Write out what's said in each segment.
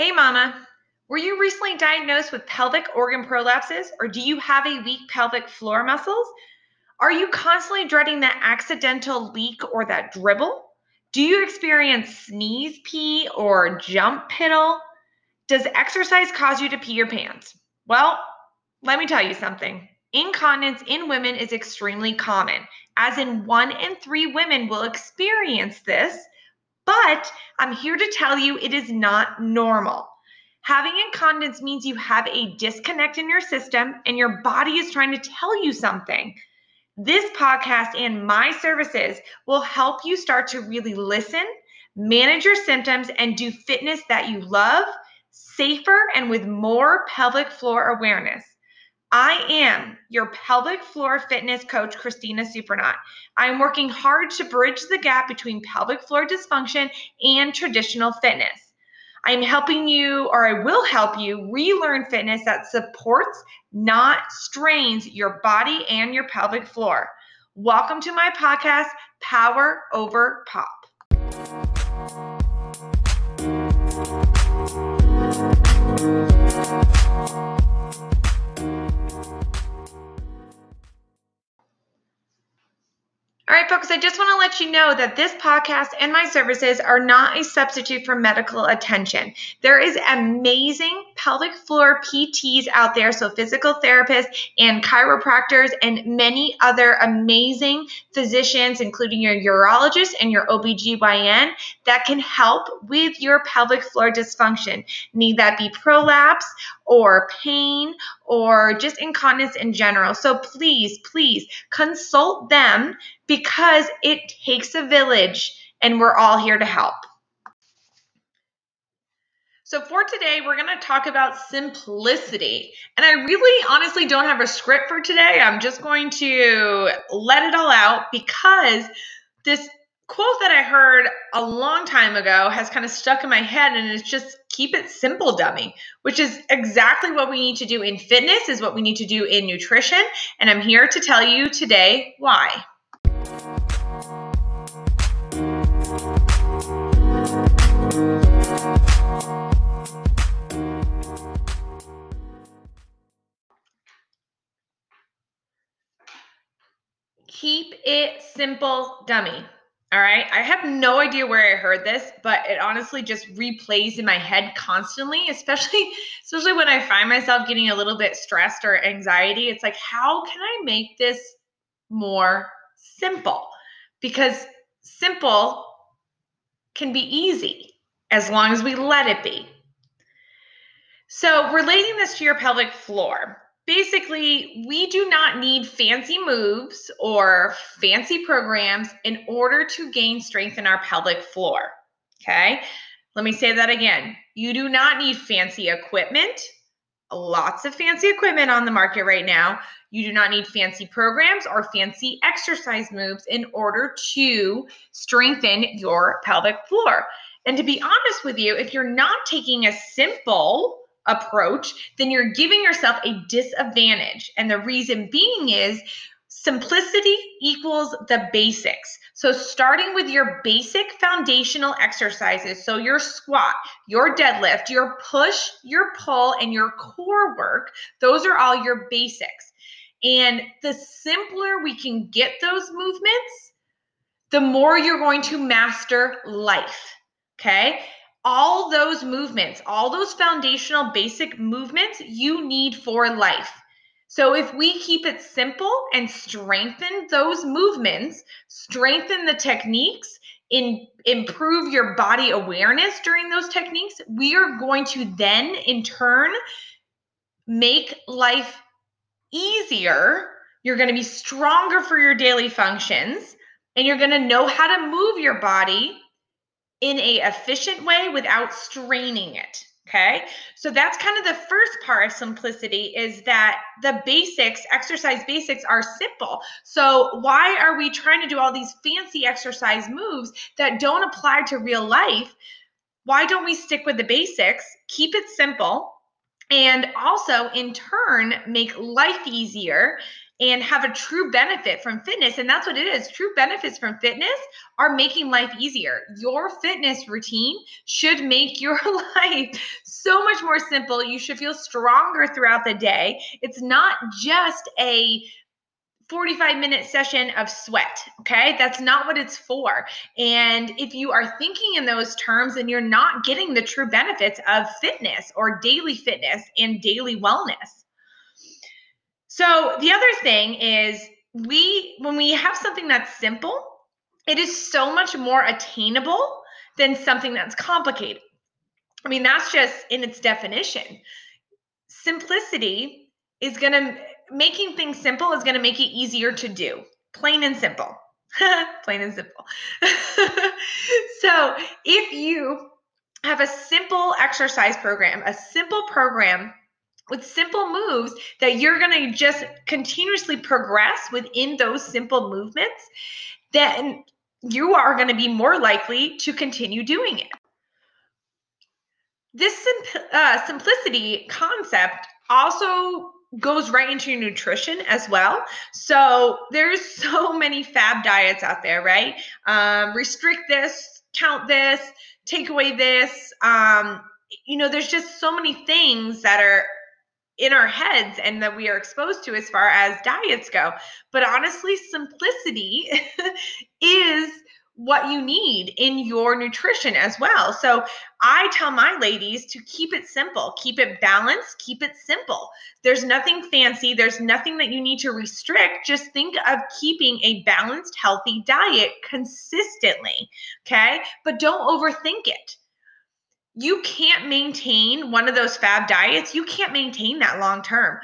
Hey, Mama. Were you recently diagnosed with pelvic organ prolapses, or do you have a weak pelvic floor muscles? Are you constantly dreading that accidental leak or that dribble? Do you experience sneeze pee or jump piddle? Does exercise cause you to pee your pants? Well, let me tell you something. Incontinence in women is extremely common, as in one in three women will experience this, but I'm here to tell you it is not normal. Having incontinence means you have a disconnect in your system and your body is trying to tell you something. This podcast and my services will help you start to really listen, manage your symptoms, and do fitness that you love safer and with more pelvic floor awareness. I am your pelvic floor fitness coach, Christina Supernaut. I'm working hard to bridge the gap between pelvic floor dysfunction and traditional fitness. I'm helping you, or I will help you, relearn fitness that supports, not strains your body and your pelvic floor. Welcome to my podcast, Power Over Pop. All right, folks, I just want to let you know that this podcast and my services are not a substitute for medical attention. There is amazing pelvic floor PTs out there, so physical therapists and chiropractors and many other amazing physicians, including your urologist and your OBGYN, that can help with your pelvic floor dysfunction. Need that be prolapse or pain or just incontinence in general. So please, please consult them because it takes a village and we're all here to help. So, for today, we're going to talk about simplicity. And I really honestly don't have a script for today. I'm just going to let it all out because this quote that I heard a long time ago has kind of stuck in my head and it's just keep it simple dummy, which is exactly what we need to do in fitness is what we need to do in nutrition and I'm here to tell you today why. Keep it simple, dummy. All right. I have no idea where I heard this, but it honestly just replays in my head constantly, especially especially when I find myself getting a little bit stressed or anxiety. It's like, how can I make this more simple? Because simple can be easy as long as we let it be. So, relating this to your pelvic floor, basically, we do not need fancy moves or fancy programs in order to gain strength in our pelvic floor. Okay. Let me say that again. You do not need fancy equipment. Lots of fancy equipment on the market right now. You do not need fancy programs or fancy exercise moves in order to strengthen your pelvic floor. And to be honest with you, if you're not taking a simple approach, then you're giving yourself a disadvantage. And the reason being is simplicity equals the basics. So, starting with your basic foundational exercises, so your squat, your deadlift, your push, your pull, and your core work, those are all your basics. And the simpler we can get those movements, the more you're going to master life. Okay all those movements, all those foundational basic movements you need for life. So if we keep it simple and strengthen those movements, strengthen the techniques, in improve your body awareness during those techniques, we are going to then in turn make life easier. You're going to be stronger for your daily functions and you're going to know how to move your body in a efficient way without straining it okay? So that's kind of the first part of simplicity is that the basics exercise basics are simple. So why are we trying to do all these fancy exercise moves that don't apply to real life? Why don't we stick with the basics keep it simple and also in turn make life easier and have a true benefit from fitness. And that's what it is. True benefits from fitness are making life easier. Your fitness routine should make your life so much more simple. You should feel stronger throughout the day. It's not just a 45 minute session of sweat. Okay. That's not what it's for. And if you are thinking in those terms, and you're not getting the true benefits of fitness or daily fitness and daily wellness. So the other thing is we, when we have something that's simple, it is so much more attainable than something that's complicated. I mean, that's just in its definition. Simplicity is going to making things simple is going to make it easier to do. Plain and simple. Plain and simple. so, if you have a simple exercise program, a simple program with simple moves that you're going to just continuously progress within those simple movements, then you are going to be more likely to continue doing it. This uh, simplicity concept also goes right into your nutrition as well. So there's so many fab diets out there, right? Um, restrict this, count this, take away this. Um, you know, there's just so many things that are in our heads and that we are exposed to as far as diets go. But honestly, simplicity is what you need in your nutrition as well. So I tell my ladies to keep it simple, keep it balanced, keep it simple. There's nothing fancy, there's nothing that you need to restrict. Just think of keeping a balanced, healthy diet consistently. Okay. But don't overthink it. You can't maintain one of those fab diets, you can't maintain that long term.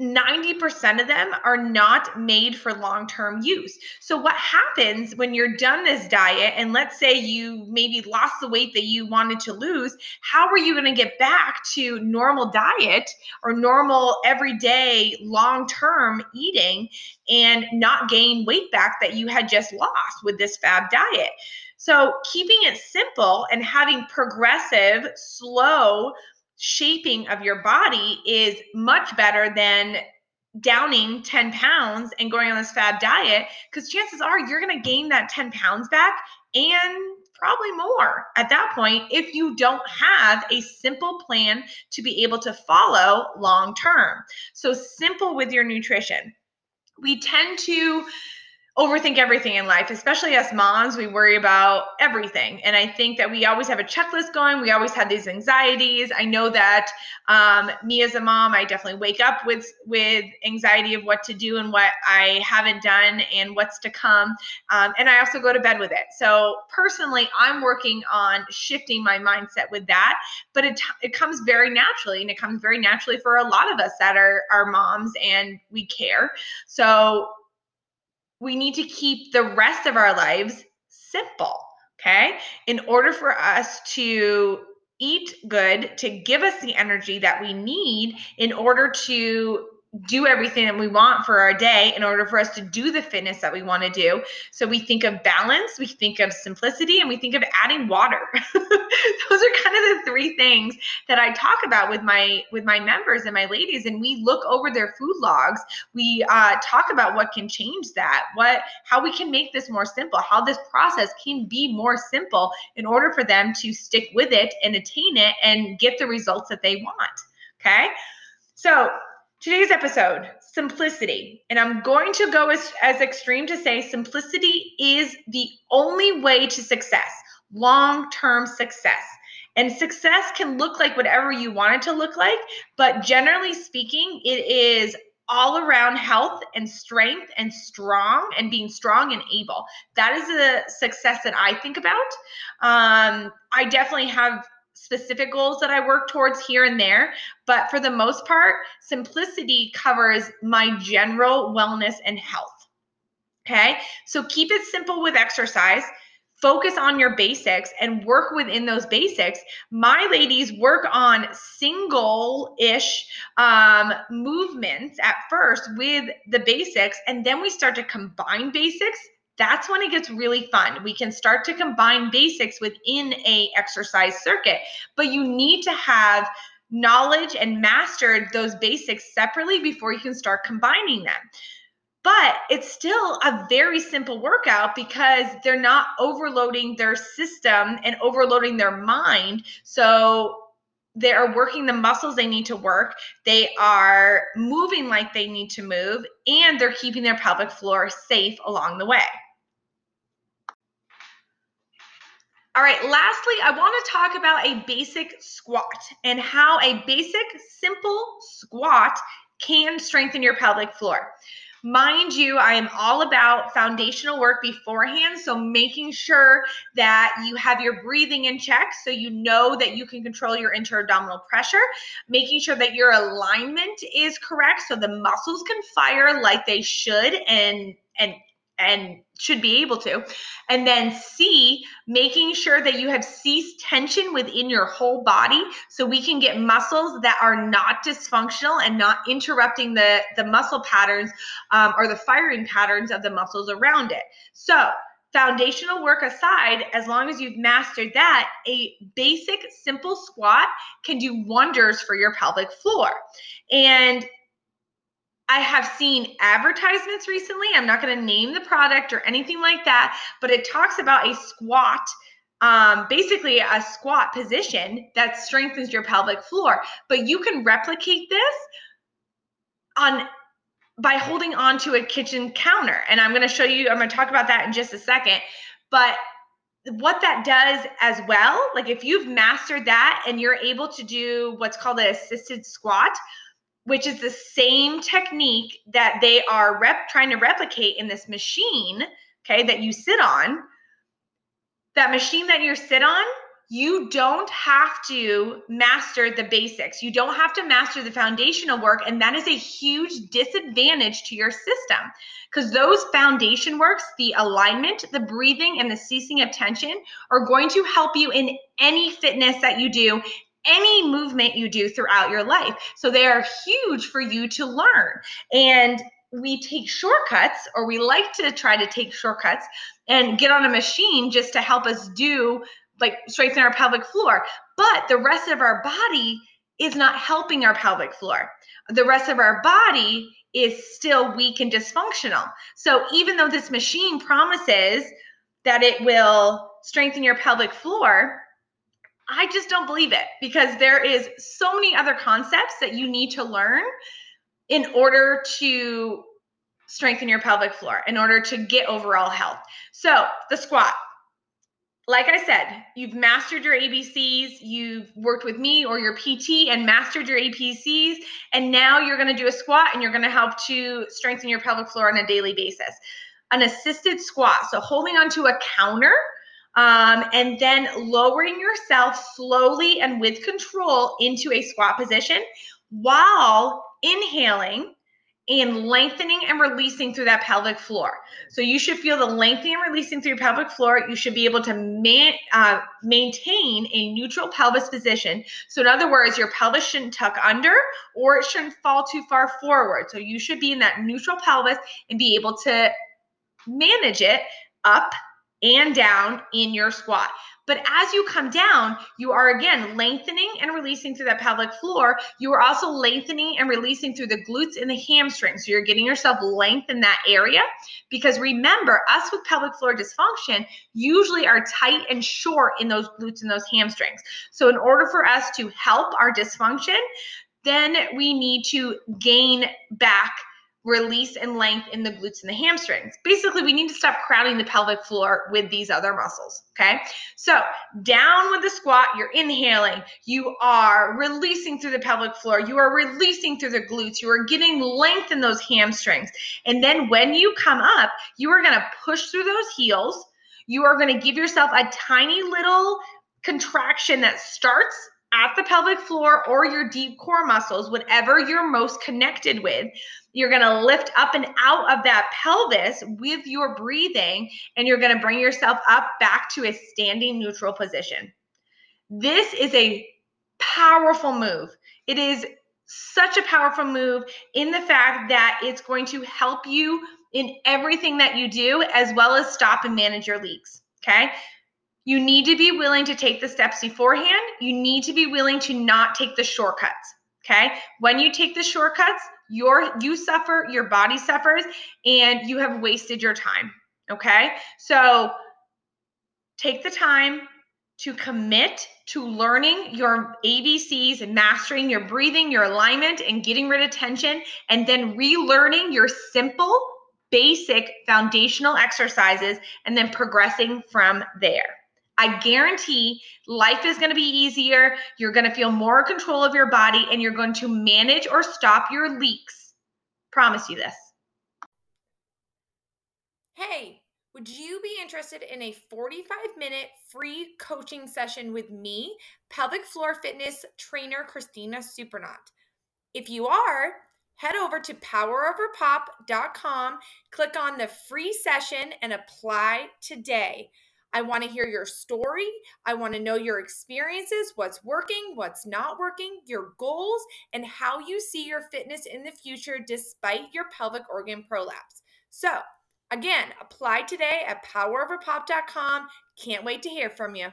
90% of them are not made for long term use. So, what happens when you're done this diet, and let's say you maybe lost the weight that you wanted to lose, how are you going to get back to normal diet or normal everyday long term eating and not gain weight back that you had just lost with this fab diet? So, keeping it simple and having progressive, slow, shaping of your body is much better than downing 10 pounds and going on this fad diet because chances are you're going to gain that 10 pounds back and probably more at that point if you don't have a simple plan to be able to follow long term. So, simple with your nutrition. We tend to overthink everything in life, especially as moms. We worry about everything. And I think that we always have a checklist going. We always have these anxieties. I know that um, me as a mom, I definitely wake up with with anxiety of what to do and what I haven't done and what's to come. Um, and I also go to bed with it. So personally, I'm working on shifting my mindset with that. But it, it comes very naturally. And it comes very naturally for a lot of us that are, are moms and we care. So we need to keep the rest of our lives simple. Okay. In order for us to eat good, to give us the energy that we need in order to do everything that we want for our day in order for us to do the fitness that we want to do. So we think of balance, we think of simplicity, and we think of adding water. Those are kind of the three things that I talk about with my with my members and my ladies. And we look over their food logs. We uh, talk about what can change that, what how we can make this more simple, how this process can be more simple in order for them to stick with it and attain it and get the results that they want. Okay. So Today's episode, simplicity. And I'm going to go as, as extreme to say simplicity is the only way to success, long term success. And success can look like whatever you want it to look like, but generally speaking, it is all around health and strength and strong and being strong and able. That is a success that I think about. Um, I definitely have specific goals that I work towards here and there. But for the most part, simplicity covers my general wellness and health. Okay. So keep it simple with exercise. Focus on your basics and work within those basics. My ladies work on single ish um, movements at first with the basics, and then we start to combine basics that's when it gets really fun. We can start to combine basics within a exercise circuit, but you need to have knowledge and mastered those basics separately before you can start combining them. but it's still a very simple workout because they're not overloading their system and overloading their mind. So they are working the muscles they need to work, they are moving like they need to move, and they're keeping their pelvic floor safe along the way. All right, lastly, I want to talk about a basic squat and how a basic, simple squat can strengthen your pelvic floor. Mind you, I am all about foundational work beforehand. So, making sure that you have your breathing in check so you know that you can control your intra-abdominal pressure, making sure that your alignment is correct so the muscles can fire like they should and and and should be able to. And then C, making sure that you have ceased tension within your whole body so we can get muscles that are not dysfunctional and not interrupting the, the muscle patterns um, or the firing patterns of the muscles around it. So, foundational work aside, as long as you've mastered that, a basic simple squat can do wonders for your pelvic floor. And I have seen advertisements recently. I'm not going to name the product or anything like that, but it talks about a squat, um, basically a squat position that strengthens your pelvic floor. But you can replicate this on by holding onto a kitchen counter. And I'm going to show you, I'm going to talk about that in just a second. But what that does as well, like if you've mastered that and you're able to do what's called an assisted squat, which is the same technique that they are rep trying to replicate in this machine, okay, that you sit on. That machine that you sit on, you don't have to master the basics. You don't have to master the foundational work. And that is a huge disadvantage to your system because those foundation works, the alignment, the breathing, and the ceasing of tension are going to help you in any fitness that you do any movement you do throughout your life. So they are huge for you to learn. And we take shortcuts, or we like to try to take shortcuts and get on a machine just to help us do like strengthen our pelvic floor. But the rest of our body is not helping our pelvic floor. The rest of our body is still weak and dysfunctional. So even though this machine promises that it will strengthen your pelvic floor, I just don't believe it because there is so many other concepts that you need to learn in order to strengthen your pelvic floor, in order to get overall health. So, the squat. Like I said, you've mastered your ABCs, you've worked with me or your PT and mastered your ABCs, and now you're going to do a squat and you're going to help to strengthen your pelvic floor on a daily basis. An assisted squat, so holding onto a counter um, and then lowering yourself slowly and with control into a squat position while inhaling and lengthening and releasing through that pelvic floor. So you should feel the lengthening and releasing through your pelvic floor. You should be able to man, uh, maintain a neutral pelvis position. So in other words, your pelvis shouldn't tuck under or it shouldn't fall too far forward. So you should be in that neutral pelvis and be able to manage it up and down in your squat. But as you come down, you are again lengthening and releasing through that pelvic floor. You are also lengthening and releasing through the glutes and the hamstrings. So you're getting yourself length in that area. Because remember, us with pelvic floor dysfunction usually are tight and short in those glutes and those hamstrings. So in order for us to help our dysfunction, then we need to gain back release and length in the glutes and the hamstrings. Basically, we need to stop crowding the pelvic floor with these other muscles. Okay. So, down with the squat, you're inhaling, you are releasing through the pelvic floor, you are releasing through the glutes, you are getting length in those hamstrings. And then when you come up, you are going to push through those heels. You are going to give yourself a tiny little contraction that starts at the pelvic floor or your deep core muscles, whatever you're most connected with. You're going to lift up and out of that pelvis with your breathing, and you're going to bring yourself up back to a standing neutral position. This is a powerful move. It is such a powerful move in the fact that it's going to help you in everything that you do, as well as stop and manage your leaks. Okay. You need to be willing to take the steps beforehand. You need to be willing to not take the shortcuts. Okay. When you take the shortcuts, your you suffer, your body suffers, and you have wasted your time. Okay? So take the time to commit to learning your ABCs and mastering your breathing, your alignment, and getting rid of tension, and then relearning your simple, basic foundational exercises, and then progressing from there. I guarantee life is going to be easier. You're going to feel more control of your body and you're going to manage or stop your leaks. Promise you this. Hey, would you be interested in a 45 minute free coaching session with me, pelvic floor fitness trainer Christina Supernaut? If you are, head over to poweroverpop.com, click on the free session, and apply today. I want to hear your story. I want to know your experiences, what's working, what's not working, your goals, and how you see your fitness in the future despite your pelvic organ prolapse. So, again, apply today at poweroverpop.com. Can't wait to hear from you.